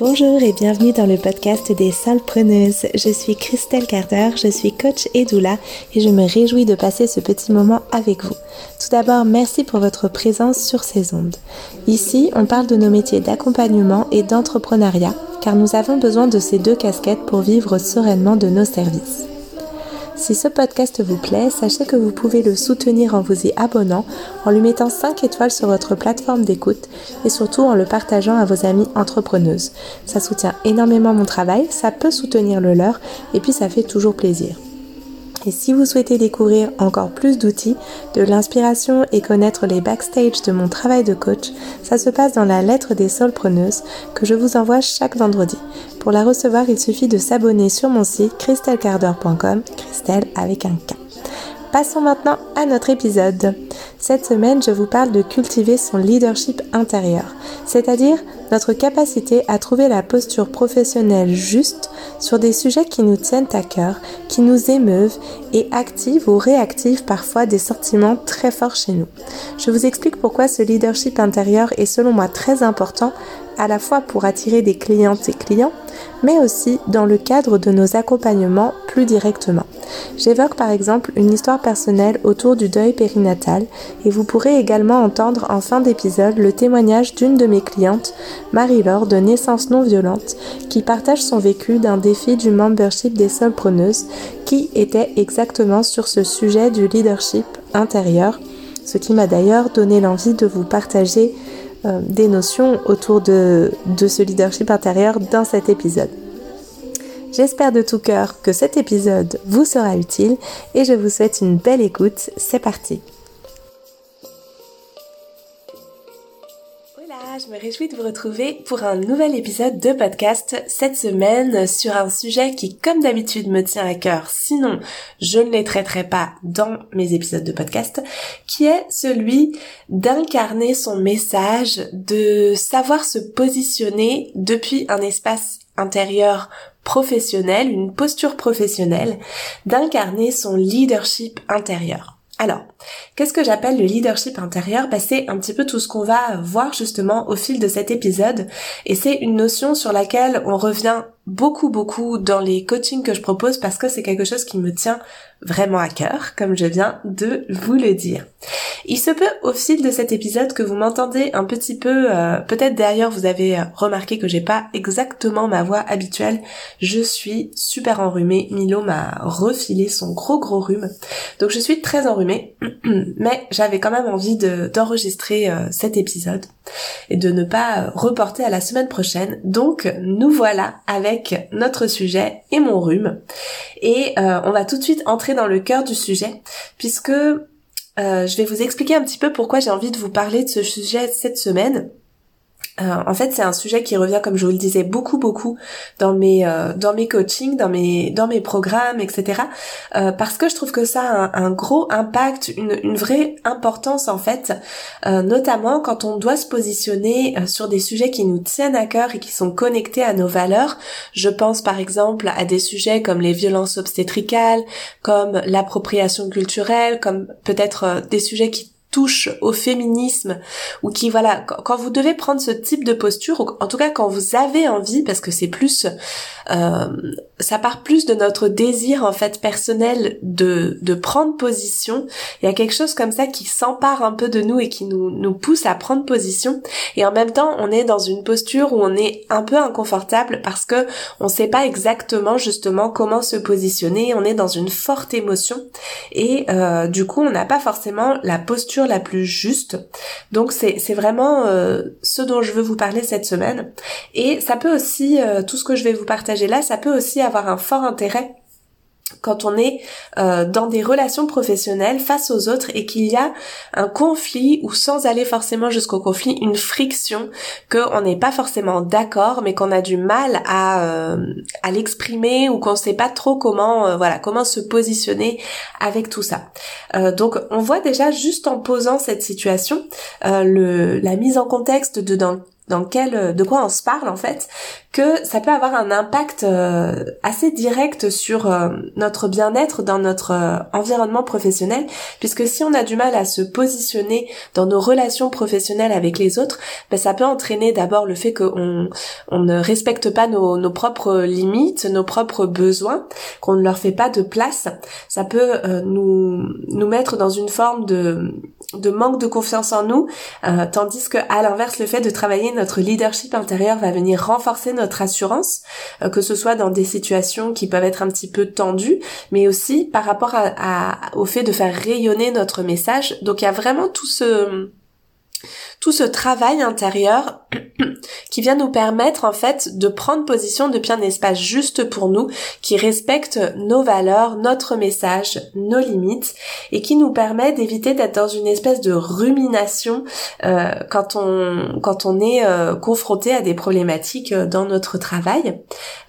Bonjour et bienvenue dans le podcast des Solpreneuses. Je suis Christelle Carter, je suis coach et doula et je me réjouis de passer ce petit moment avec vous. Tout d'abord, merci pour votre présence sur ces ondes. Ici, on parle de nos métiers d'accompagnement et d'entrepreneuriat car nous avons besoin de ces deux casquettes pour vivre sereinement de nos services. Si ce podcast vous plaît, sachez que vous pouvez le soutenir en vous y abonnant, en lui mettant 5 étoiles sur votre plateforme d'écoute et surtout en le partageant à vos amis entrepreneuses. Ça soutient énormément mon travail, ça peut soutenir le leur et puis ça fait toujours plaisir. Et si vous souhaitez découvrir encore plus d'outils, de l'inspiration et connaître les backstage de mon travail de coach, ça se passe dans la lettre des solpreneuses que je vous envoie chaque vendredi. Pour la recevoir, il suffit de s'abonner sur mon site christelcarder.com, Christelle avec un K. Passons maintenant à notre épisode. Cette semaine, je vous parle de cultiver son leadership intérieur, c'est-à-dire notre capacité à trouver la posture professionnelle juste sur des sujets qui nous tiennent à cœur, qui nous émeuvent et activent ou réactivent parfois des sentiments très forts chez nous. Je vous explique pourquoi ce leadership intérieur est selon moi très important à la fois pour attirer des clientes et clients, mais aussi dans le cadre de nos accompagnements plus directement. J'évoque par exemple une histoire personnelle autour du deuil périnatal et vous pourrez également entendre en fin d'épisode le témoignage d'une de mes clientes, Marie-Laure de Naissance non violente, qui partage son vécu d'un défi du membership des solpreneuses qui était exactement sur ce sujet du leadership intérieur, ce qui m'a d'ailleurs donné l'envie de vous partager euh, des notions autour de, de ce leadership intérieur dans cet épisode. J'espère de tout cœur que cet épisode vous sera utile et je vous souhaite une belle écoute. C'est parti. Je me réjouis de vous retrouver pour un nouvel épisode de podcast cette semaine sur un sujet qui, comme d'habitude, me tient à cœur. Sinon, je ne les traiterai pas dans mes épisodes de podcast, qui est celui d'incarner son message, de savoir se positionner depuis un espace intérieur professionnelle, une posture professionnelle, d'incarner son leadership intérieur. Alors, qu'est-ce que j'appelle le leadership intérieur? Bah, C'est un petit peu tout ce qu'on va voir justement au fil de cet épisode et c'est une notion sur laquelle on revient beaucoup beaucoup dans les coachings que je propose parce que c'est quelque chose qui me tient vraiment à cœur, comme je viens de vous le dire. Il se peut au fil de cet épisode que vous m'entendez un petit peu, euh, peut-être d'ailleurs vous avez remarqué que j'ai pas exactement ma voix habituelle. Je suis super enrhumée. Milo m'a refilé son gros gros rhume, donc je suis très enrhumée, mais j'avais quand même envie d'enregistrer euh, cet épisode et de ne pas reporter à la semaine prochaine. Donc nous voilà avec notre sujet et mon rhume, et euh, on va tout de suite entrer dans le cœur du sujet, puisque euh, je vais vous expliquer un petit peu pourquoi j'ai envie de vous parler de ce sujet cette semaine. Euh, en fait, c'est un sujet qui revient, comme je vous le disais, beaucoup, beaucoup dans mes euh, dans mes coachings, dans mes dans mes programmes, etc. Euh, parce que je trouve que ça a un, gros impact, une, une vraie importance en fait, notamment quand on doit se positionner sur des sujets qui nous tiennent à cœur et qui sont connectés à nos valeurs. Je pense par exemple à des sujets comme les violences obstétricales, comme l'appropriation culturelle, comme peut-être des sujets qui touche au féminisme ou qui voilà quand vous devez prendre ce type de posture en tout cas quand vous avez envie parce que c'est plus euh, ça part plus de notre désir en fait personnel de de prendre position. Il y a quelque chose comme ça qui s'empare un peu de nous et qui nous nous pousse à prendre position. Et en même temps on est dans une posture où on est un peu inconfortable parce que on sait pas exactement justement comment se positionner. On est dans une forte émotion. Et euh, du coup on n'a pas forcément la posture la plus juste. Donc c'est vraiment euh, ce dont je veux vous parler cette semaine. Et ça peut aussi, euh, tout ce que je vais vous partager là, ça peut aussi avoir un fort intérêt quand on est euh, dans des relations professionnelles face aux autres et qu'il y a un conflit ou sans aller forcément jusqu'au conflit, une friction, qu'on n'est pas forcément d'accord mais qu'on a du mal à, euh, à l'exprimer ou qu'on sait pas trop comment euh, voilà comment se positionner avec tout ça. donc on voit déjà juste en posant cette situation le, la mise en contexte de dans dans quel, de quoi on se parle en fait, que ça peut avoir un impact euh, assez direct sur euh, notre bien-être dans notre euh, environnement professionnel, puisque si on a du mal à se positionner dans nos relations professionnelles avec les autres, ben, ça peut entraîner d'abord le fait qu'on on ne respecte pas nos, nos, propres limites, nos propres besoins, qu'on ne leur fait pas de place. Ça peut nous nous mettre dans une forme de de manque de confiance en nous, tandis que à l'inverse, le fait de travailler notre leadership intérieur va venir renforcer notre assurance, euh, que ce soit dans des situations qui peuvent être un petit peu tendues, mais aussi par rapport au fait de faire rayonner notre message. Donc il y a vraiment tout ce tout ce travail intérieur qui vient nous permettre en fait de prendre position depuis un espace juste pour nous, qui respecte nos valeurs, notre message, nos limites, et qui nous permet d'éviter d'être dans une espèce de rumination euh, quand on quand on est euh, confronté à des problématiques euh, dans notre travail.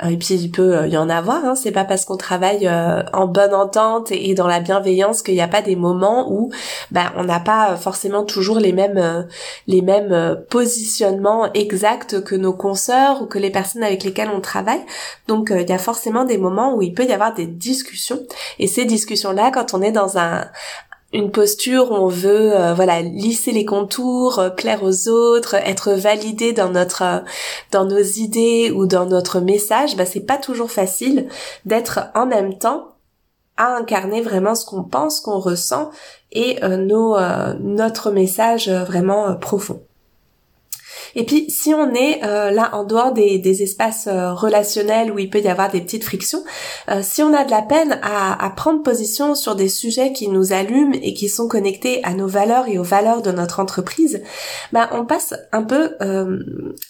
et puis il peut y en avoir, hein, c'est pas parce qu'on travaille en bonne entente et, dans la bienveillance qu'il n'y a pas des moments où ben, on n'a pas forcément toujours les mêmes les mêmes euh, positionnements exacts que nos consoeurs ou que les personnes avec lesquelles on travaille. Donc euh, il y a forcément des moments où il peut y avoir des discussions et ces discussions-là quand on est dans un une posture où on veut euh, voilà lisser les contours, plaire aux autres, être validé dans notre dans nos idées ou dans notre message, bah c'est pas toujours facile d'être en même temps à incarner vraiment ce qu'on pense, qu'on ressent et euh, nos, euh, notre message euh, vraiment profond. Et puis si on est euh, là en dehors des, des espaces euh, relationnels où il peut y avoir des petites frictions, euh, si on a de la peine à, à, prendre position sur des sujets qui nous allument et qui sont connectés à nos valeurs et aux valeurs de notre entreprise, ben on passe un peu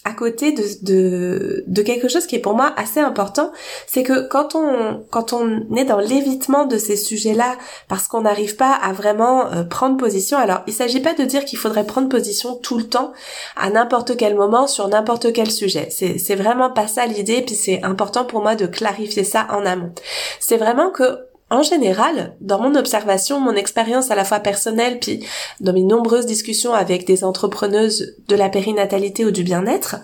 à côté de, de, de quelque chose qui est pour moi assez important, c'est que quand on quand on est dans l'évitement de ces sujets-là parce qu'on n'arrive pas à vraiment prendre position, alors il s'agit pas de dire qu'il faudrait prendre position tout le temps à n'importe quel moment sur n'importe quel sujet. C'est vraiment pas ça l'idée, puis c'est important pour moi de clarifier ça en amont. C'est vraiment que en général, dans mon observation, mon expérience à la fois personnelle, puis dans mes nombreuses discussions avec des entrepreneuses de la périnatalité ou du bien-être,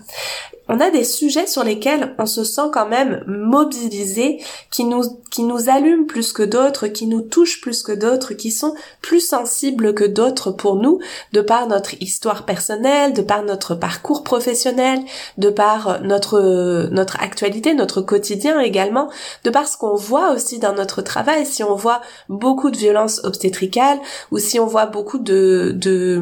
on a des sujets sur lesquels on se sent quand même mobilisé, qui nous, qui nous allument plus que d'autres, qui nous touchent plus que d'autres, qui sont plus sensibles que d'autres pour nous, de par notre histoire personnelle, de par notre parcours professionnel, de par notre, notre actualité, notre quotidien également, de par ce qu'on voit aussi dans notre travail, si on voit beaucoup de violences obstétricales, ou si on voit beaucoup de, de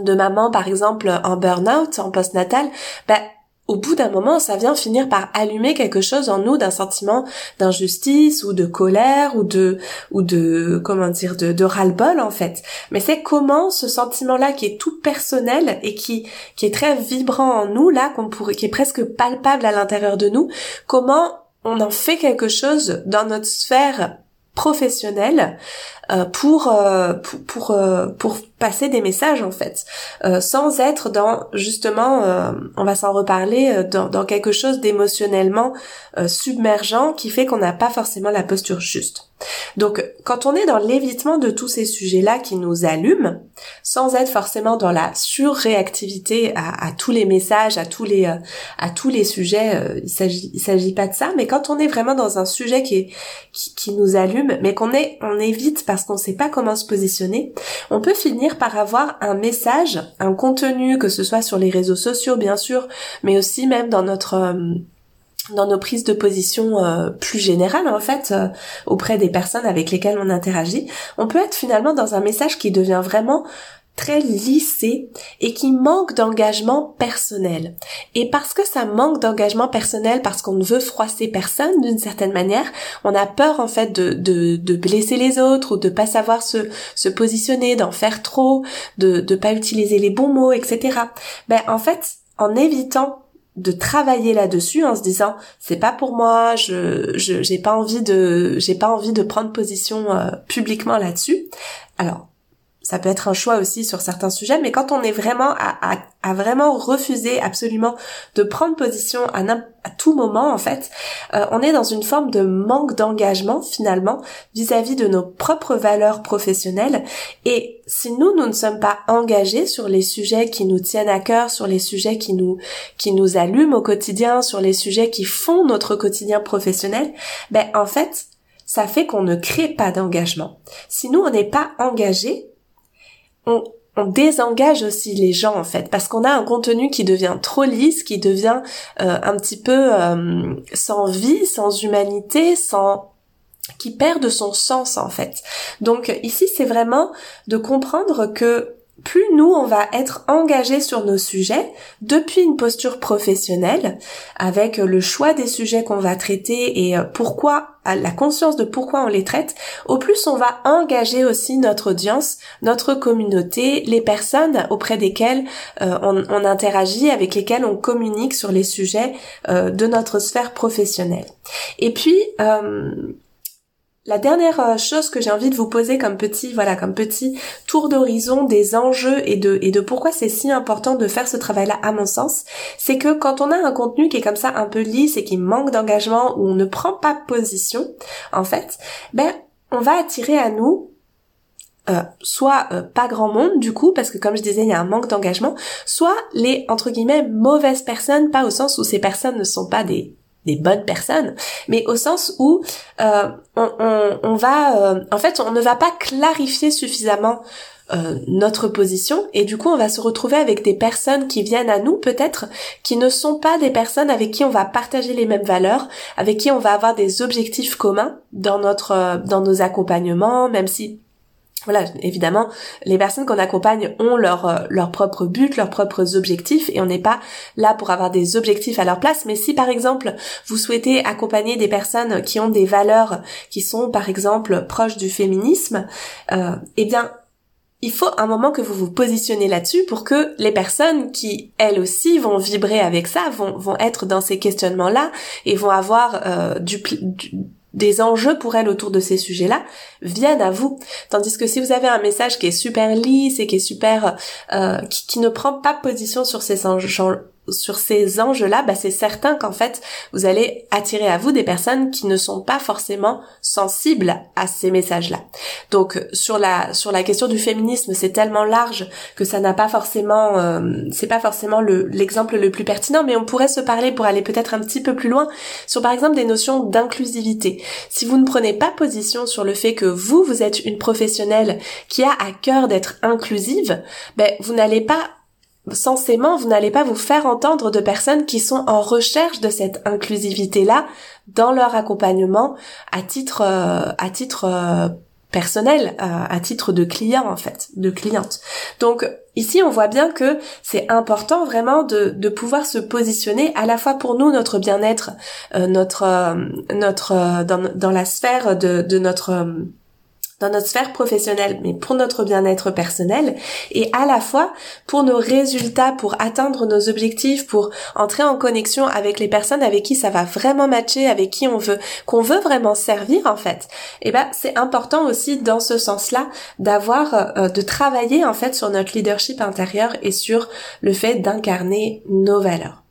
de maman par exemple en burn-out, en post-natal, bah, au bout d'un moment, ça vient finir par allumer quelque chose en nous d'un sentiment d'injustice ou de colère ou de ou de comment dire de, de ras-le-bol en fait. Mais c'est comment ce sentiment-là qui est tout personnel et qui qui est très vibrant en nous là qu'on pourrait qui est presque palpable à l'intérieur de nous, comment on en fait quelque chose dans notre sphère professionnelle pour, euh, pour pour euh, pour passer des messages en fait, euh, sans être dans justement, euh, on va s'en reparler, euh, dans, dans, quelque chose d'émotionnellement submergent qui fait qu'on n'a pas forcément la posture juste. Donc quand on est dans l'évitement de tous ces sujets-là qui nous allument, sans être forcément dans la surréactivité à, à tous les messages, à tous les à tous les sujets, il s'agit il s'agit pas de ça, mais quand on est vraiment dans un sujet qui est qui, qui nous allume, mais qu'on est on évite parce qu'on sait pas comment se positionner, on peut finir par avoir un message, un contenu, que ce soit sur les réseaux sociaux bien sûr, mais aussi même dans notre euh, dans nos prises de position euh, plus générales en fait euh, auprès des personnes avec lesquelles on interagit, on peut être finalement dans un message qui devient vraiment très lissé et qui manque d'engagement personnel. Et parce que ça manque d'engagement personnel, parce qu'on ne veut froisser personne d'une certaine manière, on a peur en fait de, de, de blesser les autres ou de pas savoir se, se positionner, d'en faire trop, de ne pas utiliser les bons mots, etc. Ben en fait, en évitant de travailler là-dessus en se disant c'est pas pour moi je j'ai pas envie de j'ai pas envie de prendre position euh, publiquement là-dessus alors ça peut être un choix aussi sur certains sujets, mais quand on est vraiment à, à vraiment refuser absolument de prendre position à, à tout moment en fait, euh, on est dans une forme de manque d'engagement finalement vis-à-vis de nos propres valeurs professionnelles et si nous nous ne sommes pas engagés sur les sujets qui nous tiennent à cœur, sur les sujets qui nous qui nous allument au quotidien, sur les sujets qui font notre quotidien professionnel, ben en fait, ça fait qu'on ne crée pas d'engagement. Si nous on n'est pas engagés, on, on désengage aussi les gens en fait parce qu'on a un contenu qui devient trop lisse, qui devient euh, un petit peu euh, sans vie, sans humanité, sans qui perd de son sens en fait. Donc ici c'est vraiment de comprendre que plus nous, on va être engagés sur nos sujets depuis une posture professionnelle, avec le choix des sujets qu'on va traiter et euh, pourquoi, la conscience de pourquoi on les traite, au plus on va engager aussi notre audience, notre communauté, les personnes auprès desquelles euh, on, interagit, avec lesquelles on communique sur les sujets euh, de notre sphère professionnelle. Et puis, la dernière euh, chose que j'ai envie de vous poser comme petit, voilà, comme petit tour d'horizon des enjeux et de, pourquoi c'est si important de faire ce travail-là, à mon sens, c'est que quand on a un contenu qui est comme ça un peu lisse et qui manque d'engagement, où on ne prend pas position, en fait, ben, on va attirer à nous euh, soit euh, pas grand monde du coup parce que comme je disais il y a un manque d'engagement soit les entre guillemets mauvaises personnes pas au sens où ces personnes ne sont pas des des bonnes personnes, mais au sens où euh, on, va, euh, en fait, on ne va pas clarifier suffisamment euh, notre position et du coup on va se retrouver avec des personnes qui viennent à nous peut-être qui ne sont pas des personnes avec qui on va partager les mêmes valeurs, avec qui on va avoir des objectifs communs dans notre dans nos accompagnements, même si voilà, évidemment, les personnes qu'on accompagne ont leur euh, leur propre but, leurs propres objectifs, et on n'est pas là pour avoir des objectifs à leur place. Mais si par exemple vous souhaitez accompagner des personnes qui ont des valeurs qui sont par exemple proches du féminisme, euh, eh bien il faut un moment que vous vous positionnez là-dessus pour que les personnes qui, elles aussi, vont vibrer avec ça, vont, vont être dans ces questionnements-là et vont avoir euh, du, des enjeux pour elle autour de ces sujets-là viennent à vous. Tandis que si vous avez un message qui est super lisse et qui est super, euh, qui, ne prend pas position sur ces enjeux, sur ces enjeux-là, bah c'est certain qu'en fait, vous allez attirer à vous des personnes qui ne sont pas forcément sensibles à ces messages-là. Donc sur la sur la question du féminisme, c'est tellement large que ça n'a pas forcément euh, c'est pas forcément le l'exemple le plus pertinent, mais on pourrait se parler pour aller peut-être un petit peu plus loin sur par exemple des notions d'inclusivité. Si vous ne prenez pas position sur le fait que vous vous êtes une professionnelle qui a à cœur d'être inclusive, ben vous n'allez pas censément, vous n'allez pas vous faire entendre de personnes qui sont en recherche de cette inclusivité-là dans leur accompagnement à titre, euh, à titre euh, personnel, euh, à titre de client en fait, de cliente. Donc ici, on voit bien que c'est important vraiment de, pouvoir se positionner à la fois pour nous, notre bien-être, notre, notre dans, la sphère de notre dans notre sphère professionnelle, mais pour notre bien-être personnel, et à la fois pour nos résultats, pour atteindre nos objectifs, pour entrer en connexion avec les personnes avec qui ça va vraiment matcher, avec qui on veut, qu'on veut vraiment servir en fait. Et eh ben c'est important aussi dans ce sens-là d'avoir, euh, de travailler en fait sur notre leadership intérieur et sur le fait d'incarner nos valeurs.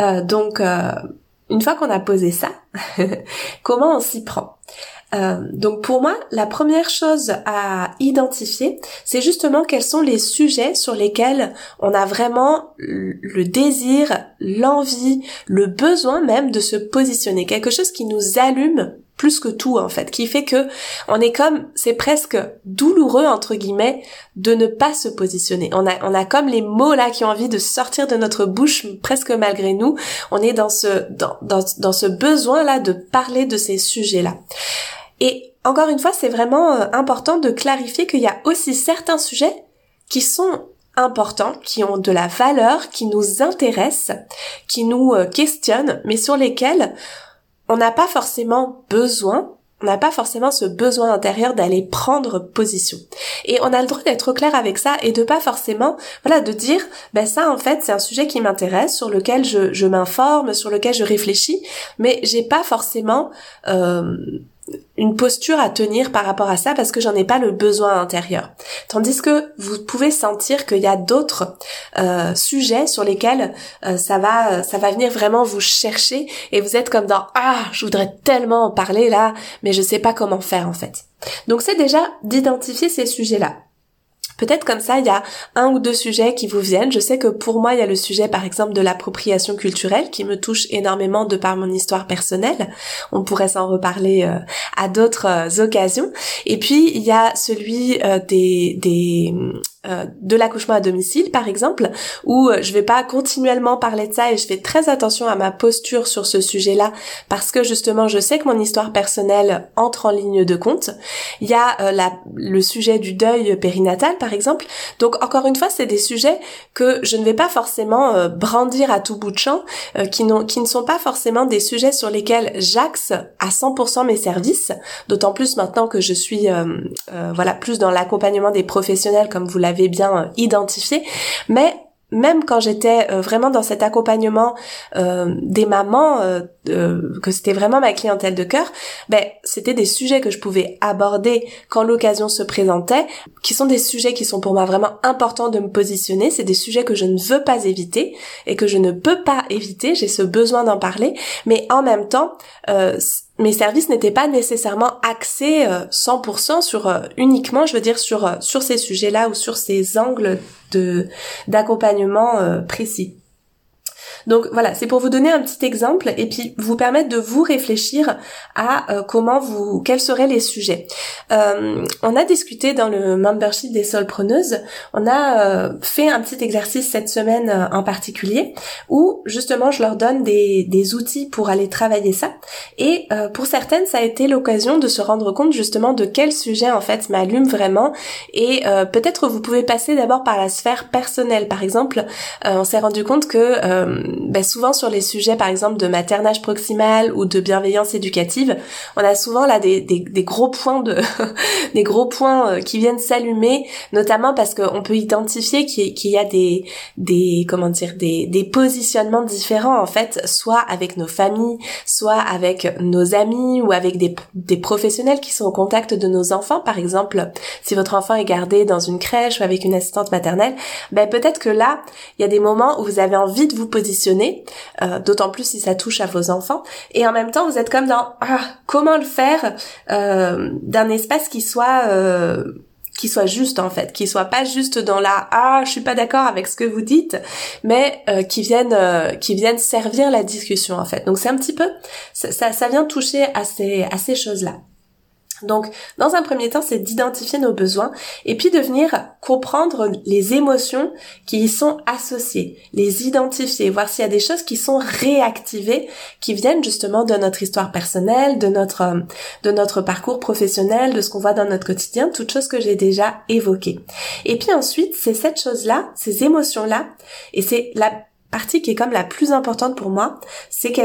Euh, donc euh, une fois qu'on a posé ça, comment on s'y prend? Euh, donc pour moi, la première chose à identifier, c'est justement quels sont les sujets sur lesquels on a vraiment le désir, l'envie, le besoin même de se positionner. Quelque chose qui nous allume plus que tout en fait, qui fait que on est comme, c'est presque douloureux entre guillemets de ne pas se positionner. On a, on a comme les mots là qui ont envie de sortir de notre bouche presque malgré nous. On est dans ce, dans, dans, dans ce besoin là de parler de ces sujets là. Et encore une fois, c'est vraiment euh, important de clarifier qu'il y a aussi certains sujets qui sont importants, qui ont de la valeur, qui nous intéressent, qui nous euh, questionnent, mais sur lesquels on n'a pas forcément besoin on n'a pas forcément ce besoin intérieur d'aller prendre position. Et on a le droit d'être clair avec ça et de pas forcément, voilà, de dire, ben ça en fait c'est un sujet qui m'intéresse, sur lequel je, m'informe, sur lequel je réfléchis, mais j'ai pas forcément euh, une posture à tenir par rapport à ça parce que j'en ai pas le besoin intérieur. Tandis que vous pouvez sentir qu'il y a d'autres euh, sujets sur lesquels euh, ça va ça va venir vraiment vous chercher et vous êtes comme dans ah je voudrais tellement en parler là mais je sais pas comment faire en fait. Donc c'est déjà d'identifier ces sujets là. Peut-être comme ça, il y a un ou deux sujets qui vous viennent. Je sais que pour moi, il y a le sujet, par exemple, de l'appropriation culturelle qui me touche énormément de par mon histoire personnelle. On pourrait s'en reparler euh, à d'autres euh, occasions. Et puis, il y a celui euh, des, des de l'accouchement à domicile par exemple où euh, je vais pas continuellement parler de ça et je fais très attention à ma posture sur ce sujet-là parce que justement je sais que mon histoire personnelle entre en ligne de compte. Il y a euh, la, le sujet du deuil périnatal par exemple. Donc encore une fois, c'est des sujets que je ne vais pas forcément brandir à tout bout de champ qui, qui ne sont pas forcément des sujets sur lesquels j'axe à 100% mes services, d'autant plus maintenant que je suis voilà plus dans l'accompagnement des professionnels comme vous l'avez bien euh, identifié, mais même quand j'étais euh, vraiment dans cet accompagnement euh, des mamans, que c'était vraiment ma clientèle de cœur, ben c'était des sujets que je pouvais aborder quand l'occasion se présentait, qui sont des sujets qui sont pour moi vraiment importants de me positionner. C'est des sujets que je ne veux pas éviter et que je ne peux pas éviter. J'ai ce besoin d'en parler, mais en même temps, mes services n'étaient pas nécessairement axés 100% euh, sur euh, uniquement, je veux dire, sur euh, sur ces sujets-là ou sur ces angles de d'accompagnement précis. Donc voilà, c'est pour vous donner un petit exemple et puis vous permettre de vous réfléchir à euh, comment vous, quels seraient les sujets. Euh, on a discuté dans le membership des solpreneuses, on a euh, fait un petit exercice cette semaine en particulier où justement je leur donne des, des outils pour aller travailler ça. Et pour certaines ça a été l'occasion de se rendre compte justement de quel sujet en fait m'allume vraiment. Et peut-être vous pouvez passer d'abord par la sphère personnelle. Par exemple on s'est rendu compte que ben souvent sur les sujets par exemple de maternage proximal ou de bienveillance éducative, on a souvent là des, des, des gros points de des gros points euh, qui viennent s'allumer, notamment parce qu'on peut identifier qu'il y a des des comment dire des, des positionnements différents en fait, soit avec nos familles, soit avec nos amis ou avec des, des professionnels qui sont au contact de nos enfants. Par exemple, si votre enfant est gardé dans une crèche ou avec une assistante maternelle, ben peut-être que là, il y a des moments où vous avez envie de vous positionner euh, d'autant plus si ça touche à vos enfants. Et en même temps, vous êtes comme dans ah, comment le faire euh, d'un espace qui soit euh, qui soit juste en fait, qui soit pas juste dans la ah je suis pas d'accord avec ce que vous dites, mais qui viennent qui viennent servir la discussion en fait. Donc c'est un petit peu ça, ça, ça vient toucher à ces à ces choses là. Donc, dans un premier temps, c'est d'identifier nos besoins et puis de venir comprendre les émotions qui y sont associées, les identifier, voir s'il y a des choses qui sont réactivées, qui viennent justement de notre histoire personnelle, de notre de notre parcours professionnel, de ce qu'on voit dans notre quotidien, toutes choses que j'ai déjà évoquées. Et puis ensuite, c'est cette chose-là, ces émotions-là, et c'est la partie qui est comme la plus importante pour moi, c'est que,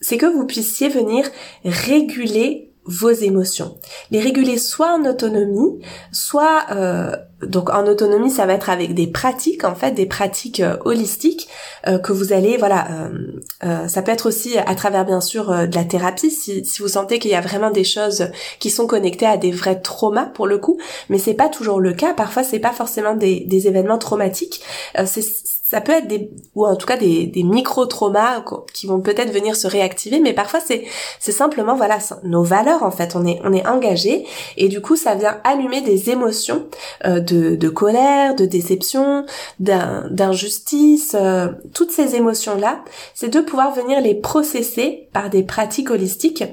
c'est que vous puissiez venir réguler vos émotions. Les réguler soit en autonomie, soit euh, donc en autonomie, ça va être avec des pratiques en fait, des pratiques euh, holistiques euh, que vous allez voilà. ça peut être aussi à travers bien sûr de la thérapie si, si vous sentez qu'il y a vraiment des choses qui sont connectées à des vrais traumas pour le coup, mais c'est pas toujours le cas. Parfois c'est pas forcément des, des événements traumatiques. Ça peut être des ou en tout cas des, des micro traumas qui vont peut-être venir se réactiver mais parfois c'est c'est simplement voilà nos valeurs en fait. On est on est engagé et du coup ça vient allumer des émotions euh, de, de colère de déception d'injustice euh, toutes ces émotions là c'est de pouvoir venir les processer par des pratiques holistiques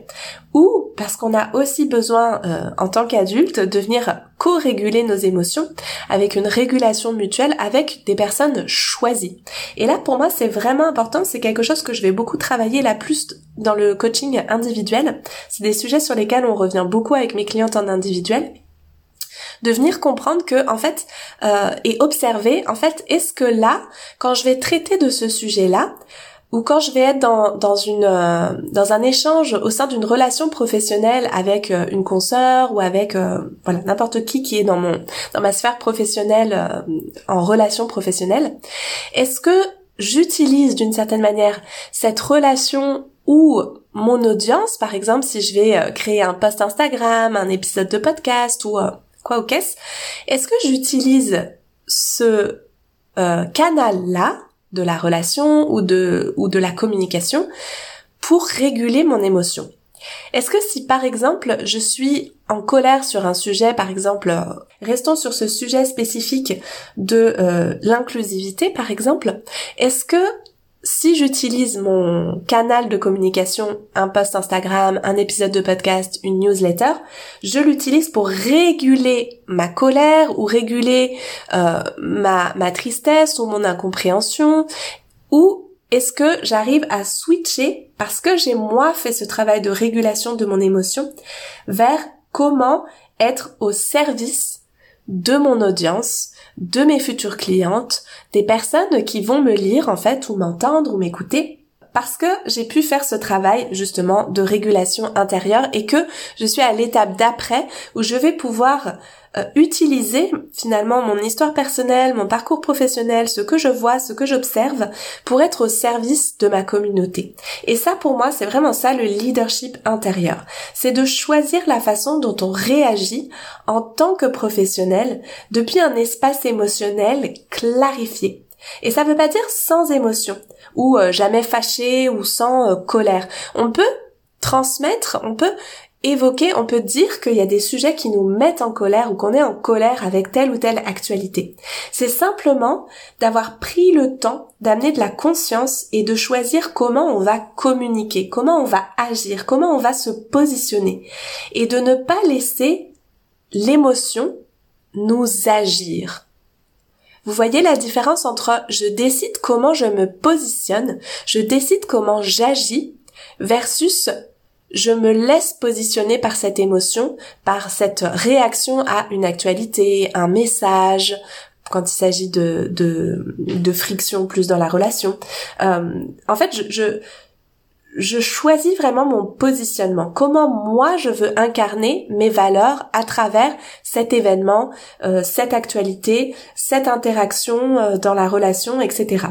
ou parce qu'on a aussi besoin euh, en tant qu'adulte de venir co-réguler nos émotions avec une régulation mutuelle avec des personnes choisies. Et là pour moi c'est vraiment important, c'est quelque chose que je vais beaucoup travailler la plus dans le coaching individuel. C'est des sujets sur lesquels on revient beaucoup avec mes clientes en individuel de venir comprendre que en fait euh, et observer en fait est-ce que là quand je vais traiter de ce sujet là ou quand je vais être dans, dans une euh, dans un échange au sein d'une relation professionnelle avec euh, une consoeur ou avec euh, voilà n'importe qui qui est dans mon dans ma sphère professionnelle en relation professionnelle est-ce que j'utilise d'une certaine manière cette relation ou mon audience, par exemple, si je vais euh, créer un post Instagram, un épisode de podcast ou euh, quoi ou qu'est-ce, est-ce que j'utilise ce euh, canal-là de la relation ou de ou de la communication pour réguler mon émotion. Est-ce que si par exemple je suis en colère sur un sujet, par exemple, restons sur ce sujet spécifique de l'inclusivité par exemple, est-ce que si j'utilise mon canal de communication, un post Instagram, un épisode de podcast, une newsletter, je l'utilise pour réguler ma colère ou réguler euh, ma, ma tristesse ou mon incompréhension. Ou est-ce que j'arrive à switcher parce que j'ai moi fait ce travail de régulation de mon émotion vers comment être au service de mon audience, de mes futures clientes, des personnes qui vont me lire en fait ou m'entendre ou m'écouter parce que j'ai pu faire ce travail justement de régulation intérieure et que je suis à l'étape d'après où je vais pouvoir euh, utiliser finalement mon histoire personnelle, mon parcours professionnel, ce que je vois, ce que j'observe pour être au service de ma communauté. Et ça pour moi c'est vraiment ça le leadership intérieur. C'est de choisir la façon dont on réagit en tant que professionnel depuis un espace émotionnel clarifié. Et ça veut pas dire sans émotion ou euh, jamais fâché ou sans euh, colère. On peut transmettre, on peut évoquer, on peut dire qu'il y a des sujets qui nous mettent en colère ou qu'on est en colère avec telle ou telle actualité. C'est simplement d'avoir pris le temps d'amener de la conscience et de choisir comment on va communiquer, comment on va agir, comment on va se positionner et de ne pas laisser l'émotion nous agir. Vous voyez la différence entre je décide comment je me positionne, je décide comment j'agis versus je me laisse positionner par cette émotion, par cette réaction à une actualité, un message, quand il s'agit de, friction plus dans la relation. Euh, en fait, je, je choisis vraiment mon positionnement, comment moi je veux incarner mes valeurs à travers cet événement, euh, cette actualité, cette interaction euh, dans la relation, etc.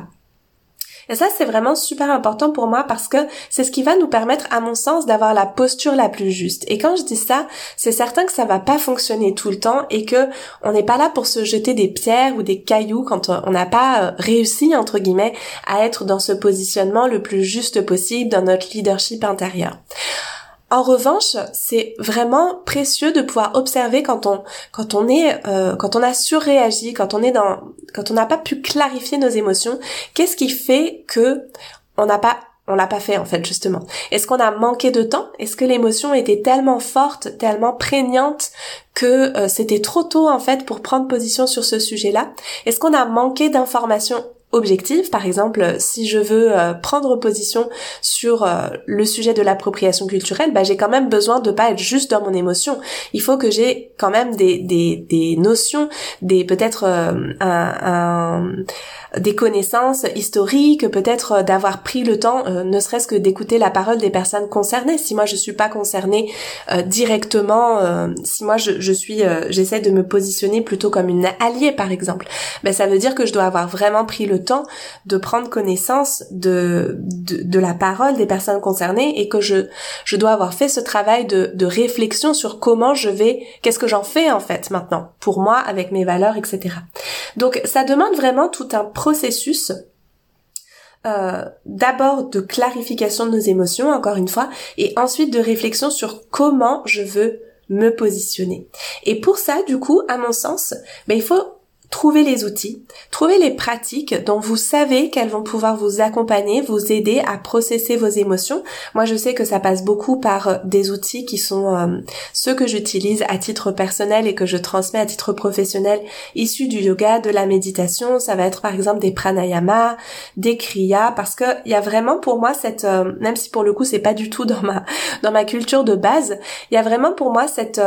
Et ça, c'est vraiment super important pour moi parce que c'est ce qui va nous permettre, à mon sens, d'avoir la posture la plus juste. Et quand je dis ça, c'est certain que ça va pas fonctionner tout le temps et que on n'est pas là pour se jeter des pierres ou des cailloux quand on n'a pas euh, réussi, entre guillemets, à être dans ce positionnement le plus juste possible dans notre leadership intérieur. En revanche, c'est vraiment précieux de pouvoir observer quand on quand on est euh, quand on a surréagi, quand on est dans quand on n'a pas pu clarifier nos émotions, qu'est-ce qui fait que on n'a pas on l'a pas fait en fait justement? Est-ce qu'on a manqué de temps? Est-ce que l'émotion était tellement forte, tellement prégnante que euh, c'était trop tôt en fait pour prendre position sur ce sujet-là? Est-ce qu'on a manqué d'informations objective. Par exemple, si je veux euh, prendre position sur euh, le sujet de l'appropriation culturelle, bah, j'ai quand même besoin de pas être juste dans mon émotion. Il faut que j'ai quand même des, des, des notions, des peut-être euh, un, des connaissances historiques, peut-être d'avoir pris le temps, ne serait-ce que d'écouter la parole des personnes concernées. Si moi je suis pas concernée directement, si moi je, je suis, j'essaie de me positionner plutôt comme une alliée par exemple, ben ça veut dire que je dois avoir vraiment pris le temps de prendre connaissance de, de, la parole des personnes concernées et que je, je dois avoir fait ce travail de, de réflexion sur comment je vais, qu'est-ce que j'en fais en fait maintenant pour moi avec mes valeurs, etc. Donc ça demande vraiment tout un processus euh, d'abord de clarification de nos émotions, encore une fois, et ensuite de réflexion sur comment je veux me positionner. Et pour ça, du coup, à mon sens, ben, il faut Trouvez les outils, trouvez les pratiques dont vous savez qu'elles vont pouvoir vous accompagner, vous aider à processer vos émotions. Moi, je sais que ça passe beaucoup par euh, des outils qui sont euh, ceux que j'utilise à titre personnel et que je transmets à titre professionnel issus du yoga, de la méditation. Ça va être par exemple des pranayama, des kriyas, parce que il y a vraiment pour moi cette, euh, même si pour le coup c'est pas du tout dans ma dans ma culture de base, il y a vraiment pour moi cette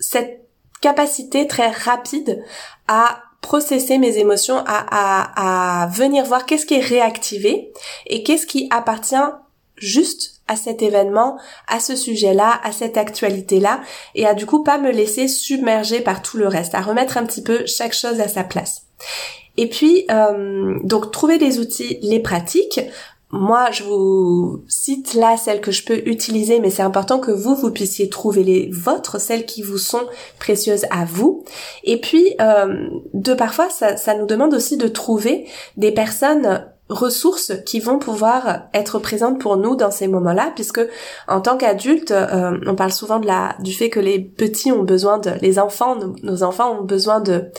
cette capacité très rapide à processer mes émotions, à, à, venir voir qu'est-ce qui est réactivé et qu'est-ce qui appartient juste à cet événement, à ce sujet-là, à cette actualité-là, et à du coup pas me laisser submerger par tout le reste, à remettre un petit peu chaque chose à sa place. Et puis, euh, donc trouver des outils, les pratiques, moi, je vous cite là celles que je peux utiliser, mais c'est important que vous, vous puissiez trouver les vôtres, celles qui vous sont précieuses à vous. Et puis, euh, de parfois, ça, ça nous demande aussi de trouver des personnes ressources qui vont pouvoir être présentes pour nous dans ces moments-là puisque en tant qu'adultes euh, on parle souvent de la du fait que les petits ont besoin de les enfants nos, enfants ont besoin de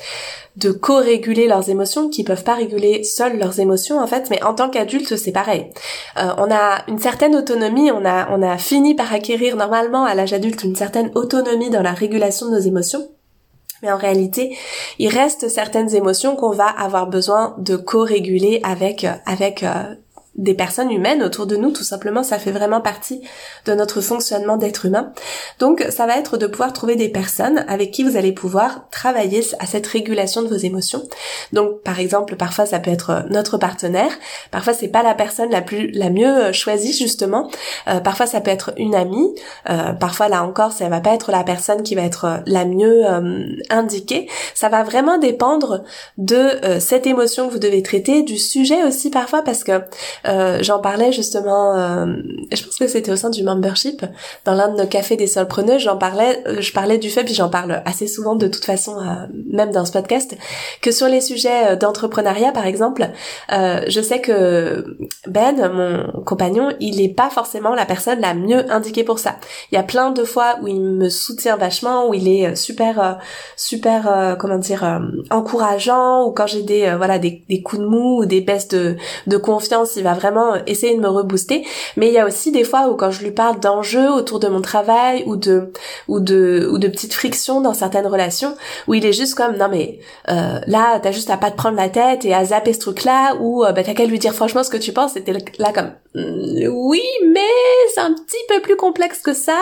de co-réguler leurs émotions qui peuvent pas réguler seuls leurs émotions en fait mais en tant qu'adultes c'est pareil. Euh, on a une certaine autonomie on a on a fini par acquérir normalement à l'âge adulte une certaine autonomie dans la régulation de nos émotions mais en réalité, il reste certaines émotions qu'on va avoir besoin de co-réguler avec avec euh, des personnes humaines autour de nous, tout simplement, ça fait vraiment partie de notre fonctionnement d'être humain. Donc ça va être de pouvoir trouver des personnes avec qui vous allez pouvoir travailler à cette régulation de vos émotions. Donc par exemple, parfois ça peut être notre partenaire, parfois c'est pas la personne la plus la mieux choisie justement, euh, parfois ça peut être une amie, euh, parfois là encore ça va pas être la personne qui va être la mieux euh, indiquée. Ça va vraiment dépendre de cette émotion que vous devez traiter, du sujet aussi parfois parce que euh, j'en parlais justement, euh, je pense que c'était au sein du membership, dans l'un de nos cafés des solpreneurs, j'en parlais, euh, je parlais du fait, puis j'en parle assez souvent de toute façon, même dans ce podcast, que sur les sujets d'entrepreneuriat par exemple, je sais que Ben, mon compagnon, il est pas forcément la personne la mieux indiquée pour ça. Il y a plein de fois où il me soutient vachement, où il est super, super, comment dire, encourageant, ou quand j'ai des, voilà, des, des coups de mou ou des baisses de, de confiance, il va vraiment essayer de me rebooster. Mais il y a aussi des fois où quand je lui parle d'enjeux autour de mon travail ou de ou de ou de petites frictions dans certaines relations, où il est juste comme non mais euh, là t'as juste à pas te prendre la tête et à zapper ce truc là ou euh, bah t'as qu'à lui dire franchement ce que tu penses. C'était là comme mm, oui mais c'est un petit peu plus complexe que ça.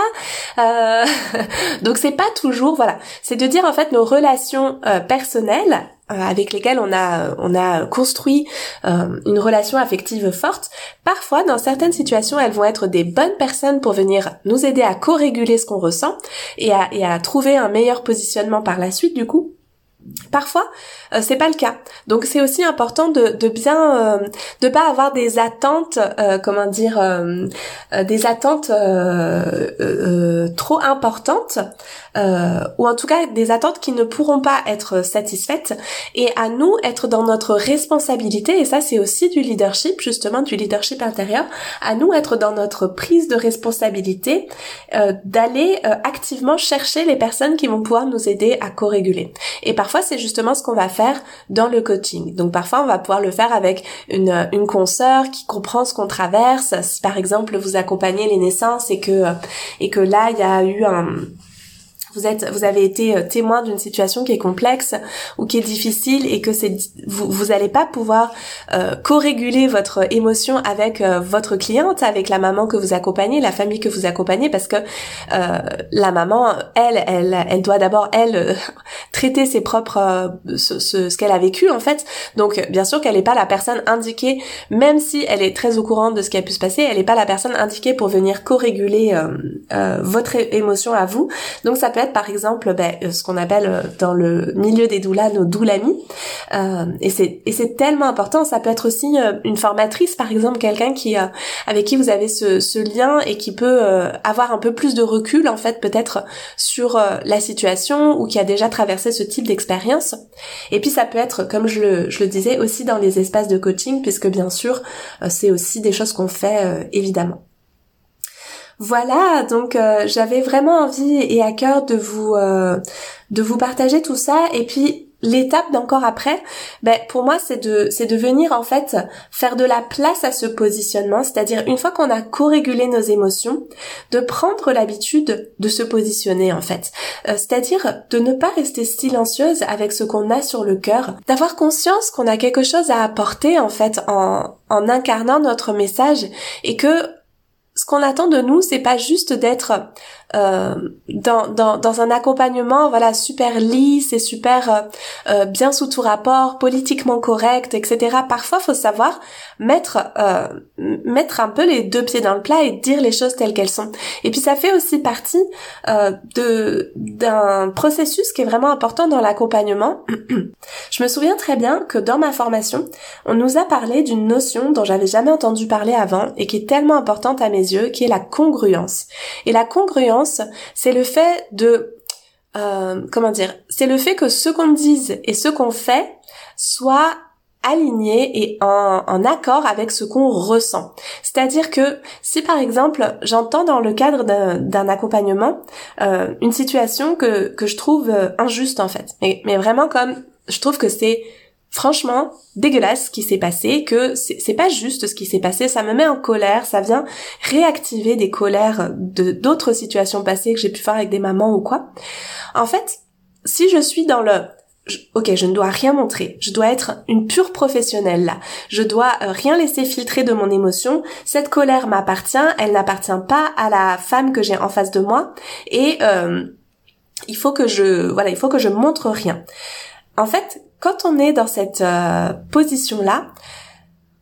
Euh... Donc c'est pas toujours voilà, c'est de dire en fait nos relations euh, personnelles avec lesquels on a on a construit euh, une relation affective forte, parfois dans certaines situations elles vont être des bonnes personnes pour venir nous aider à co-réguler ce qu'on ressent et à, et à trouver un meilleur positionnement par la suite du coup. Parfois, euh, c'est pas le cas. Donc c'est aussi important de, de bien euh, de pas avoir des attentes, euh, comment dire, euh, des attentes trop importantes ou en tout cas des attentes qui ne pourront pas être satisfaites et à nous être dans notre responsabilité et ça c'est aussi du leadership justement du leadership intérieur à nous être dans notre prise de responsabilité d'aller activement chercher les personnes qui vont pouvoir nous aider à co-réguler et parfois c'est justement ce qu'on va faire dans le coaching. Donc parfois, on va pouvoir le faire avec une, une consoeur qui comprend ce qu'on traverse. Par exemple, vous accompagnez les naissances et que, et que là, il y a eu un vous êtes, vous avez été euh, témoin d'une situation qui est complexe ou qui est difficile et que c'est, vous, vous allez pas pouvoir euh, co-réguler votre émotion avec euh, votre cliente, avec la maman que vous accompagnez, la famille que vous accompagnez, parce que euh, la maman, elle, elle, elle doit d'abord elle traiter ses propres, ce, ce, ce qu'elle a vécu en fait. Donc bien sûr qu'elle n'est pas la personne indiquée, même si elle est très au courant de ce qui a pu se passer, elle n'est pas la personne indiquée pour venir co-réguler votre émotion à vous. Donc ça peut être par exemple ben, euh, ce qu'on appelle euh, dans le milieu des doulas nos doulamis. Euh, et c'est tellement important. Ça peut être aussi une formatrice par exemple quelqu'un qui avec qui vous avez ce, ce lien et qui peut avoir un peu plus de recul en fait peut-être sur la situation ou qui a déjà traversé ce type d'expérience. Et puis ça peut être comme je le, je le disais aussi dans les espaces de coaching puisque bien sûr c'est aussi des choses qu'on fait évidemment voilà, donc euh, j'avais vraiment envie et à cœur de vous euh, de vous partager tout ça. Et puis l'étape d'encore après, ben pour moi c'est de c'est de venir en fait faire de la place à ce positionnement, c'est-à-dire une fois qu'on a co-régulé nos émotions, de prendre l'habitude de se positionner en fait, euh, c'est-à-dire de ne pas rester silencieuse avec ce qu'on a sur le cœur, d'avoir conscience qu'on a quelque chose à apporter en fait en en incarnant notre message et que ce qu'on attend de nous, c'est pas juste d'être euh, dans, dans, dans un accompagnement voilà super lisse et super euh, euh, bien sous tout rapport, politiquement correct, etc. Parfois, faut savoir mettre euh, mettre un peu les deux pieds dans le plat et dire les choses telles qu'elles sont. Et puis ça fait aussi partie de d'un processus qui est vraiment important dans l'accompagnement. Je me souviens très bien que dans ma formation, on nous a parlé d'une notion dont j'avais jamais entendu parler avant et qui est tellement importante à mes yeux, qui est la congruence. Et la congruence, c'est le fait de euh, comment dire, c'est le fait que ce qu'on dise et ce qu'on fait soit aligné et en, accord avec ce qu'on ressent. C'est-à-dire que si par exemple j'entends dans le cadre d'un accompagnement euh, une situation que, je trouve euh, injuste en fait, mais vraiment comme je trouve que c'est franchement dégueulasse ce qui s'est passé, que c'est pas juste ce qui s'est passé, ça me met en colère, ça vient réactiver des colères de d'autres situations passées que j'ai pu faire avec des mamans ou quoi. En fait, si je suis dans le ok, je ne dois rien montrer, je dois être une pure professionnelle là, je dois euh, rien laisser filtrer de mon émotion, cette colère m'appartient, elle n'appartient pas à la femme que j'ai en face de moi et euh, il faut que je voilà, il faut que je montre rien. En fait, quand on est dans cette euh, position-là,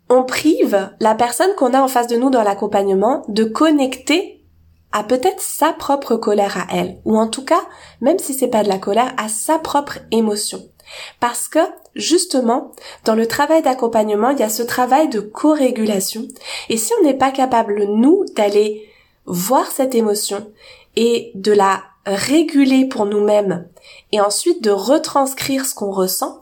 on prive la personne qu'on a en face de nous dans l'accompagnement de connecter à peut-être sa propre colère à elle, ou en tout cas, même si c'est pas de la colère, à sa propre émotion. Parce que, justement, dans le travail d'accompagnement, il y a ce travail de co-régulation. Et si on n'est pas capable, nous, d'aller voir cette émotion et de la réguler pour nous-mêmes et ensuite de retranscrire ce qu'on ressent,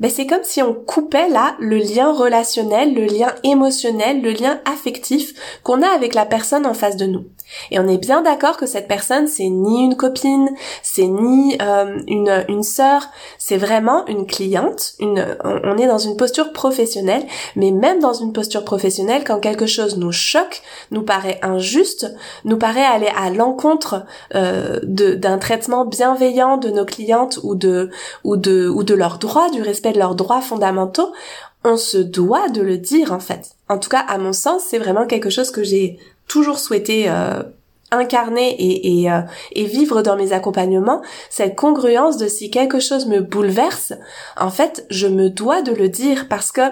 ben c'est comme si on coupait là le lien relationnel, le lien émotionnel, le lien affectif qu'on a avec la personne en face de nous. Et on est bien d'accord que cette personne, c'est ni une copine, c'est ni euh, une, une sœur, c'est vraiment une cliente, une, on est dans une posture professionnelle, mais même dans une posture professionnelle, quand quelque chose nous choque, nous paraît injuste, nous paraît aller à l'encontre euh, d'un traitement bienveillant de nos clientes ou de, ou de, ou de leurs droits, du respect de leurs droits fondamentaux, on se doit de le dire en fait. En tout cas, à mon sens, c'est vraiment quelque chose que j'ai toujours souhaité euh, incarner euh, et, vivre dans mes accompagnements, cette congruence de si quelque chose me bouleverse, en fait, je me dois de le dire parce que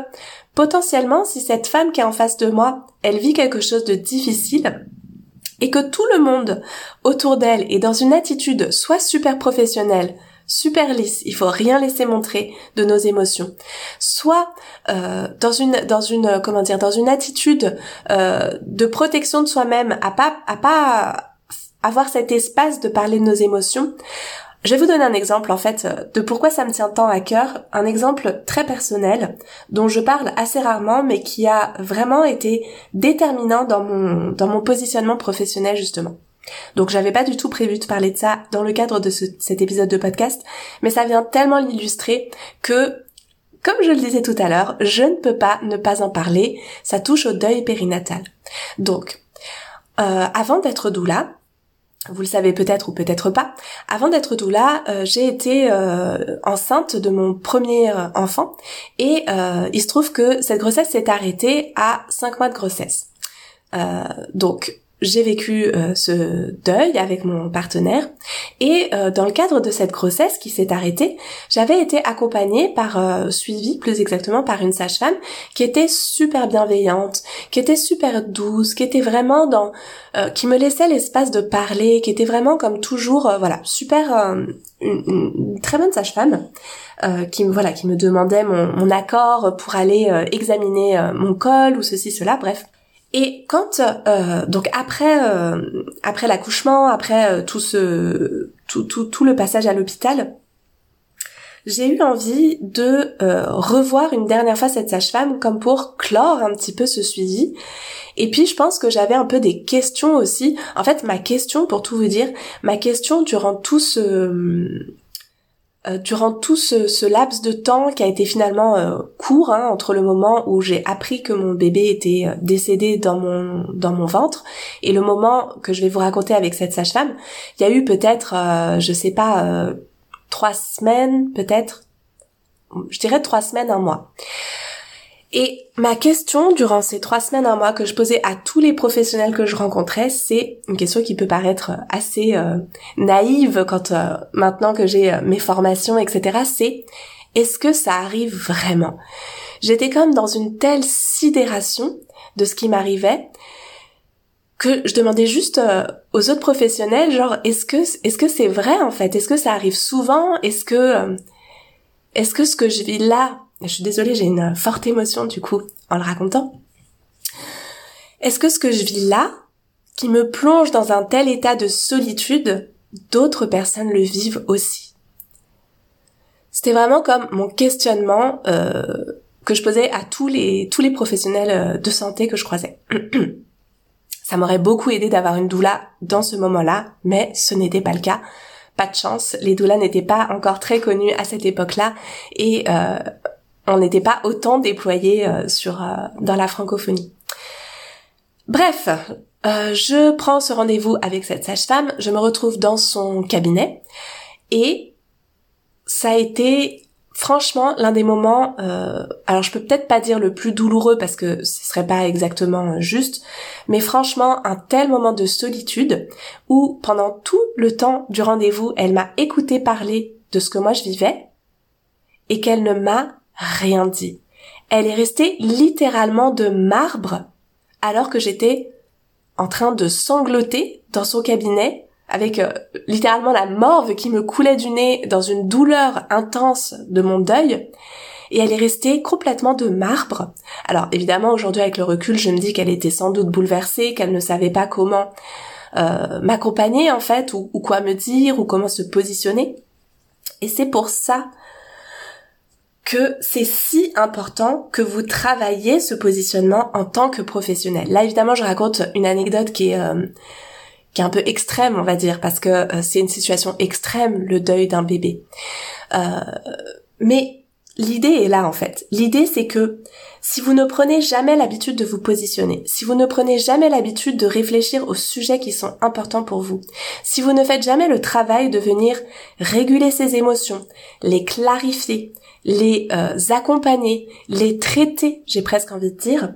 potentiellement, si cette femme qui est en face de moi, elle vit quelque chose de difficile, et que tout le monde autour d'elle est dans une attitude soit super professionnelle, super lisse, il faut rien laisser montrer de nos émotions. Soit euh, dans une dans une comment dire dans une attitude euh, de protection de soi-même, à pas à pas avoir cet espace de parler de nos émotions. Je vais vous donner un exemple en fait de pourquoi ça me tient tant à cœur, un exemple très personnel dont je parle assez rarement mais qui a vraiment été déterminant dans mon dans mon positionnement professionnel justement. Donc j'avais pas du tout prévu de parler de ça dans le cadre de cet épisode de podcast, mais ça vient tellement l'illustrer que, comme je le disais tout à l'heure, je ne peux pas ne pas en parler, ça touche au deuil périnatal. Donc, euh, avant d'être doula, vous le savez peut-être ou peut-être pas, avant d'être doula, euh, j'ai été euh, enceinte de mon premier enfant et il se trouve que cette grossesse s'est arrêtée à 5 mois de grossesse. donc j'ai vécu euh, ce deuil avec mon partenaire et euh, dans le cadre de cette grossesse qui s'est arrêtée, j'avais été accompagnée par euh, suivie plus exactement par une sage-femme qui était super bienveillante, qui était super douce, qui était vraiment dans qui me laissait l'espace de parler, qui était vraiment comme toujours voilà, super une, une, très bonne sage-femme. qui me voilà qui me demandait mon, mon accord pour aller examiner mon col ou ceci cela bref et quand euh, donc après euh, après l'accouchement, après euh, tout ce tout, tout, tout le passage à l'hôpital, j'ai eu envie de revoir une dernière fois cette sage-femme comme pour clore un petit peu ce suivi. Et puis je pense que j'avais un peu des questions aussi. En fait, ma question, pour tout vous dire, ma question durant tout ce euh, durant tout ce, laps de temps qui a été finalement euh, court hein, entre le moment où j'ai appris que mon bébé était euh, décédé dans mon dans mon ventre et le moment que je vais vous raconter avec cette sage-femme, il y a eu peut-être je sais pas trois semaines peut-être, je dirais trois semaines un mois. Et ma question durant ces trois semaines, un mois que je posais à tous les professionnels que je rencontrais, c'est une question qui peut paraître assez euh, naïve quand euh, maintenant que j'ai euh, mes formations, etc. C'est est-ce que ça arrive vraiment? J'étais comme dans une telle sidération de ce qui m'arrivait que je demandais juste aux autres professionnels, genre est-ce que est-ce que c'est vrai en fait? Est-ce que ça arrive souvent? Est-ce que est-ce que ce que je vis là je suis désolée, j'ai une forte émotion du coup en le racontant. Est-ce que ce que je vis là, qui me plonge dans un tel état de solitude, d'autres personnes le vivent aussi? C'était vraiment comme mon questionnement euh, que je posais à tous les tous les professionnels euh, de santé que je croisais. Ça m'aurait beaucoup aidé d'avoir une doula dans ce moment-là, mais ce n'était pas le cas. Pas de chance, les doulas n'étaient pas encore très connues à cette époque-là et euh, on n'était pas autant déployés euh, sur euh, dans la francophonie. Bref, euh, je prends ce rendez-vous avec cette sage-femme, je me retrouve dans son cabinet et ça a été franchement l'un des moments alors je peux peut-être pas dire le plus douloureux parce que ce serait pas exactement juste mais franchement un tel moment de solitude où pendant tout le temps du rendez-vous elle m'a écouté parler de ce que moi je vivais et qu'elle ne m'a rien dit. Elle est restée littéralement de marbre alors que j'étais en train de sangloter dans son cabinet avec euh, littéralement la morve qui me coulait du nez dans une douleur intense de mon deuil. Et elle est restée complètement de marbre. Alors évidemment aujourd'hui avec le recul je me dis qu'elle était sans doute bouleversée, qu'elle ne savait pas comment euh, m'accompagner en fait, ou, ou quoi me dire, ou comment se positionner. Et c'est pour ça que c'est si important que vous travaillez ce positionnement en tant que professionnel. Là, évidemment, je raconte une anecdote qui est euh, qui est un peu extrême, on va dire, parce que euh, c'est une situation extrême, le deuil d'un bébé. Euh, mais l'idée est là, en fait. L'idée, c'est que si vous ne prenez jamais l'habitude de vous positionner, si vous ne prenez jamais l'habitude de réfléchir aux sujets qui sont importants pour vous, si vous ne faites jamais le travail de venir réguler ces émotions, les clarifier, les euh, accompagner, les traiter, j'ai presque envie de dire,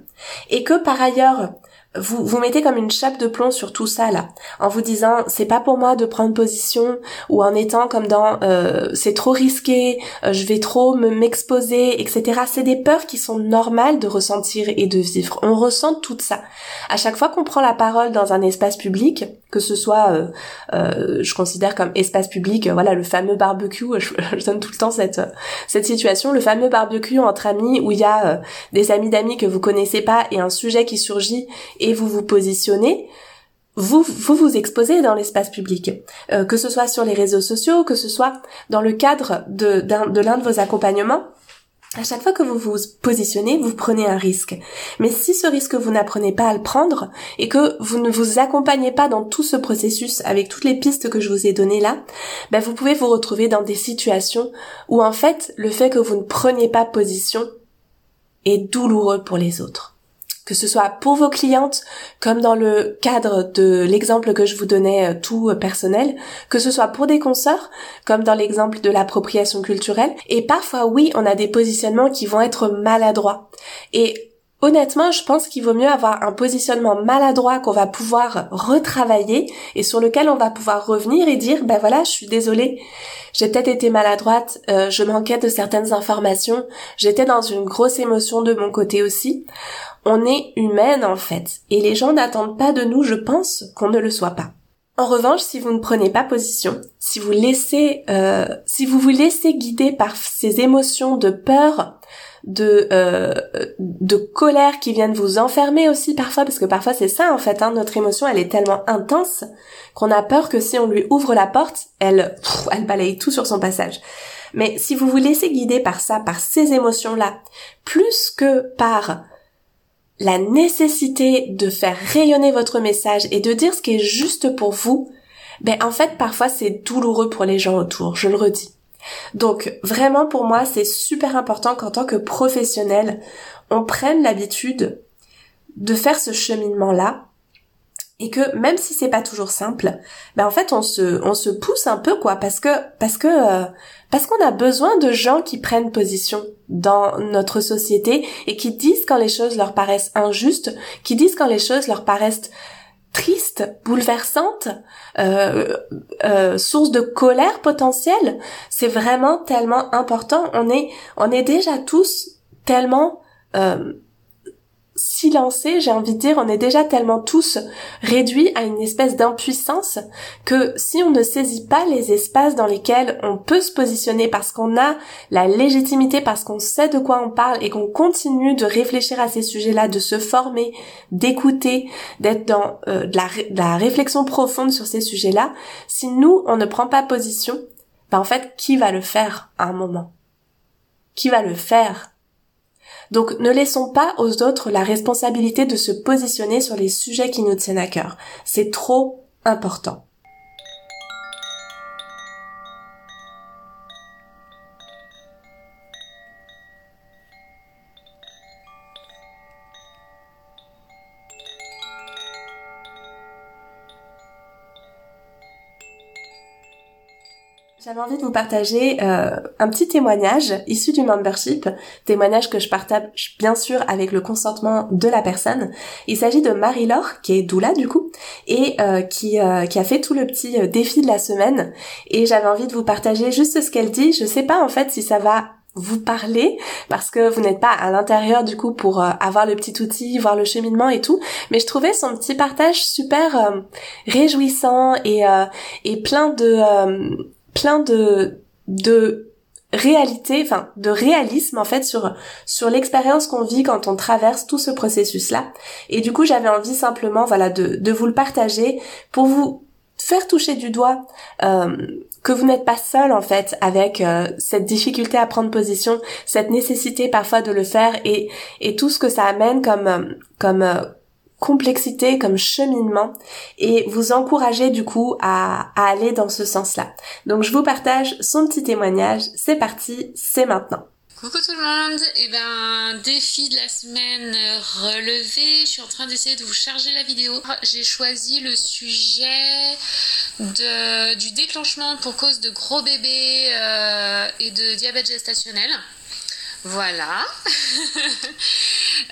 et que par ailleurs vous vous mettez comme une chape de plomb sur tout ça là, en vous disant c'est pas pour moi de prendre position ou en étant comme dans euh, c'est trop risqué, euh, je vais trop me m'exposer, etc. C'est des peurs qui sont normales de ressentir et de vivre. On ressent tout ça. À chaque fois qu'on prend la parole dans un espace public, que ce soit, euh, je considère comme espace public, voilà le fameux barbecue, je, donne tout le temps cette cette situation, le fameux barbecue entre amis où il y a des amis d'amis que vous connaissez pas et un sujet qui surgit et vous vous positionnez, vous vous, vous exposez dans l'espace public, euh, que ce soit sur les réseaux sociaux, que ce soit dans le cadre de, de l'un de vos accompagnements. À chaque fois que vous vous positionnez, vous prenez un risque. Mais si ce risque vous n'apprenez pas à le prendre et que vous ne vous accompagnez pas dans tout ce processus avec toutes les pistes que je vous ai données là, ben vous pouvez vous retrouver dans des situations où en fait le fait que vous ne preniez pas position est douloureux pour les autres que ce soit pour vos clientes, comme dans le cadre de l'exemple que je vous donnais euh, tout euh, personnel, que ce soit pour des consoeurs, comme dans l'exemple de l'appropriation culturelle, et parfois oui, on a des positionnements qui vont être maladroits. Et Honnêtement, je pense qu'il vaut mieux avoir un positionnement maladroit qu'on va pouvoir retravailler et sur lequel on va pouvoir revenir et dire ben voilà, je suis désolée, j'ai peut-être été maladroite, euh, je manquais de certaines informations, j'étais dans une grosse émotion de mon côté aussi. On est humaine en fait, et les gens n'attendent pas de nous, je pense, qu'on ne le soit pas. En revanche, si vous ne prenez pas position, si vous laissez, euh, si vous vous laissez guider par ces émotions de peur, de euh, de colère qui viennent vous enfermer aussi parfois, parce que parfois c'est ça en fait, hein, notre émotion elle est tellement intense qu'on a peur que si on lui ouvre la porte, elle elle balaye tout sur son passage. Mais si vous vous laissez guider par ça, par ces émotions là, plus que par la nécessité de faire rayonner votre message et de dire ce qui est juste pour vous, ben en fait parfois c'est douloureux pour les gens autour, je le redis. Donc vraiment pour moi c'est super important qu'en tant que professionnel on prenne l'habitude de faire ce cheminement là et que même si c'est pas toujours simple, ben en fait on se on se pousse un peu quoi parce que parce que euh, parce qu'on a besoin de gens qui prennent position dans notre société et qui disent quand les choses leur paraissent injustes, qui disent quand les choses leur paraissent tristes, bouleversantes, euh, euh, source de colère potentielle. C'est vraiment tellement important. On est on est déjà tous tellement euh, silencé, j'ai envie de dire, on est déjà tellement tous réduits à une espèce d'impuissance que si on ne saisit pas les espaces dans lesquels on peut se positionner parce qu'on a la légitimité, parce qu'on sait de quoi on parle et qu'on continue de réfléchir à ces sujets-là, de se former, d'écouter, d'être dans euh, de, la, de, la, réflexion profonde sur ces sujets-là, si nous, on ne prend pas position, ben en fait, qui va le faire à un moment? Qui va le faire? Donc ne laissons pas aux autres la responsabilité de se positionner sur les sujets qui nous tiennent à cœur. C'est trop important. J'avais envie de vous partager euh, un petit témoignage issu du membership, témoignage que je partage bien sûr avec le consentement de la personne. Il s'agit de Marie-Laure, qui est doula du coup, et euh, qui, euh, qui a fait tout le petit défi de la semaine. Et j'avais envie de vous partager juste ce qu'elle dit. Je sais pas en fait si ça va vous parler parce que vous n'êtes pas à l'intérieur du coup pour avoir le petit outil, voir le cheminement et tout, mais je trouvais son petit partage super réjouissant et, et plein de plein de de réalité, enfin de réalisme en fait sur sur l'expérience qu'on vit quand on traverse tout ce processus là. Et du coup, j'avais envie simplement voilà de de vous le partager pour vous faire toucher du doigt euh, que vous n'êtes pas seul en fait avec euh, cette difficulté à prendre position, cette nécessité parfois de le faire et et tout ce que ça amène comme euh, comme complexité comme cheminement et vous encourager du coup à, aller dans ce sens-là. Donc je vous partage son petit témoignage. C'est parti, c'est maintenant. Coucou tout le monde, et eh ben défi de la semaine relevé, je suis en train d'essayer de vous charger la vidéo. J'ai choisi le sujet du déclenchement pour cause de gros bébés euh, et de diabète gestationnel. Voilà.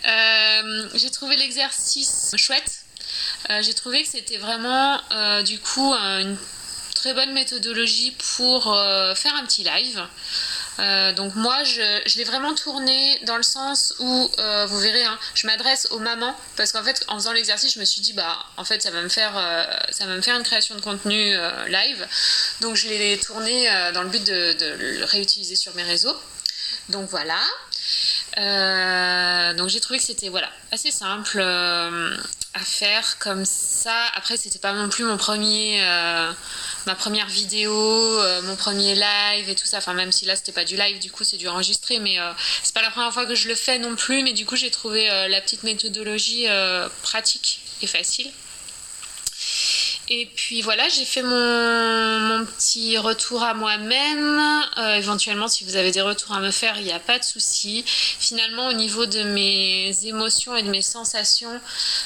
Euh, j'ai trouvé l'exercice chouette. Euh, j'ai trouvé que c'était vraiment euh, du coup une très bonne méthodologie pour faire un petit live. donc moi, je, l'ai vraiment tourné dans le sens où, vous verrez, hein, je m'adresse aux mamans parce qu'en fait, en faisant l'exercice, je me suis dit, bah, en fait, ça va me faire, ça va me faire une création de contenu live. Donc je l'ai tourné dans le but de, le réutiliser sur mes réseaux. Donc voilà. Euh, donc j'ai trouvé que c'était assez simple euh, à faire comme ça. Après c'était pas non plus euh, ma première vidéo, mon premier live et tout ça. Enfin même si là c'était pas du live, du coup c'est du enregistré, mais c'est pas la première fois que je le fais non plus. Mais du coup j'ai trouvé la petite méthodologie pratique et facile. Et puis voilà, j'ai fait mon, petit retour à moi-même. Euh, éventuellement, si vous avez des retours à me faire, il n'y a pas de souci. Finalement, au niveau de mes émotions et de mes sensations,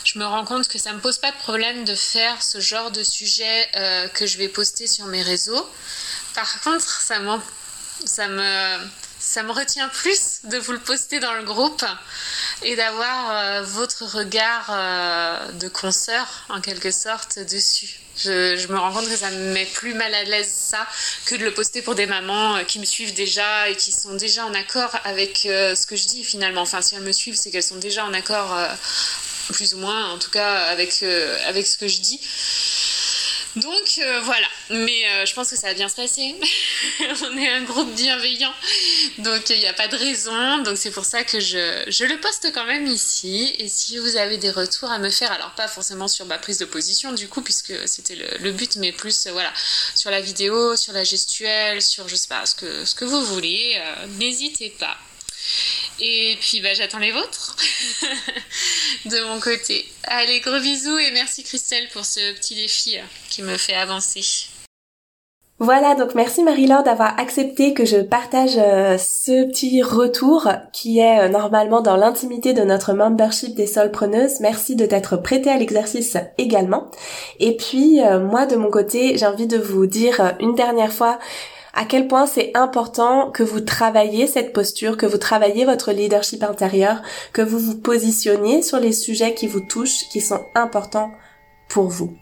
je me rends compte que ça ne me pose pas de problème de faire ce genre de sujet euh, que je vais poster sur mes réseaux. Par contre, ça, ça me ça me retient plus de vous le poster dans le groupe et d'avoir euh, votre regard euh, de consoeur en quelque sorte dessus. Je, me rends compte que ça me met plus mal à l'aise ça que de le poster pour des mamans euh, qui me suivent déjà et qui sont déjà en accord avec ce que je dis finalement. Enfin, si elles me suivent, c'est qu'elles sont déjà en accord, plus ou moins, en tout cas, avec, avec ce que je dis. Donc euh, voilà, mais euh, je pense que ça va bien se passer. On est un groupe bienveillant, donc il n'y a pas de raison. Donc c'est pour ça que je, le poste quand même ici. Et si vous avez des retours à me faire, alors pas forcément sur ma prise de position du coup, puisque c'était le, but, mais plus euh, voilà sur la vidéo, sur la gestuelle, sur je sais pas que, ce que vous voulez, n'hésitez pas. Et puis bah, j'attends les vôtres de mon côté. Allez, gros bisous et merci Christelle pour ce petit défi euh, qui me fait avancer. Voilà, donc merci Marie-Laure d'avoir accepté que je partage euh, ce petit retour qui est euh, normalement dans l'intimité de notre membership des solpreneuses. Merci de t'être prêtée à l'exercice également. Et puis moi de mon côté, j'ai envie de vous dire une dernière fois à quel point c'est important que vous travaillez cette posture, que vous travaillez votre leadership intérieur, que vous vous positionniez sur les sujets qui vous touchent, qui sont importants pour vous.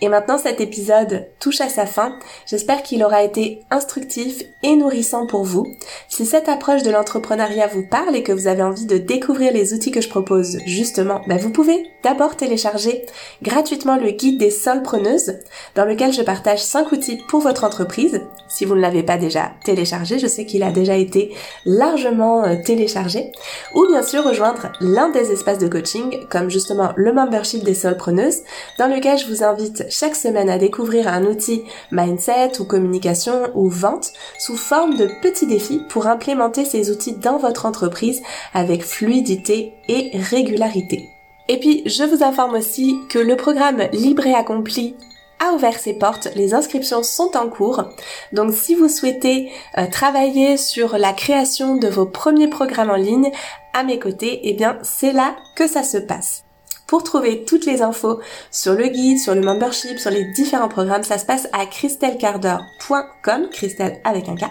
Et maintenant cet épisode touche à sa fin. J'espère qu'il aura été instructif et nourrissant pour vous. Si cette approche de l'entrepreneuriat vous parle et que vous avez envie de découvrir les outils que je propose justement, ben vous pouvez d'abord télécharger gratuitement le guide des solpreneuses dans lequel je partage 5 outils pour votre entreprise. Si vous ne l'avez pas déjà téléchargé, je sais qu'il a déjà été largement euh, téléchargé. Ou bien sûr rejoindre l'un des espaces de coaching comme justement le membership des solpreneuses dans lequel je vous invite chaque semaine à découvrir un outil mindset ou communication ou vente sous forme de petits défis pour implémenter ces outils dans votre entreprise avec fluidité et régularité. Et puis, je vous informe aussi que le programme Libre et Accompli a ouvert ses portes, les inscriptions sont en cours. Donc si vous souhaitez euh, travailler sur la création de vos premiers programmes en ligne à mes côtés, eh bien c'est là que ça se passe. Pour trouver toutes les infos sur le guide, sur le membership, sur les différents programmes, ça se passe à christelcarder.com, Christelle avec un K.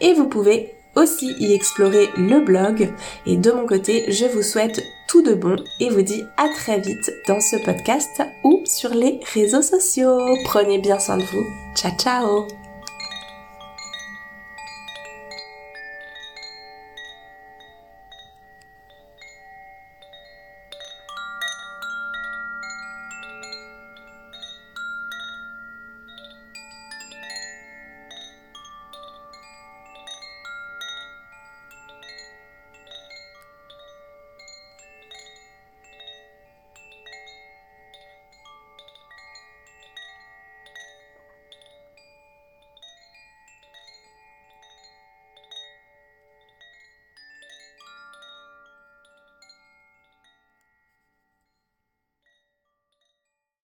Et vous pouvez aussi y explorer le blog. Et de mon côté, je vous souhaite tout de bon et vous dis à très vite dans ce podcast ou sur les réseaux sociaux. Prenez bien soin de vous. Ciao ciao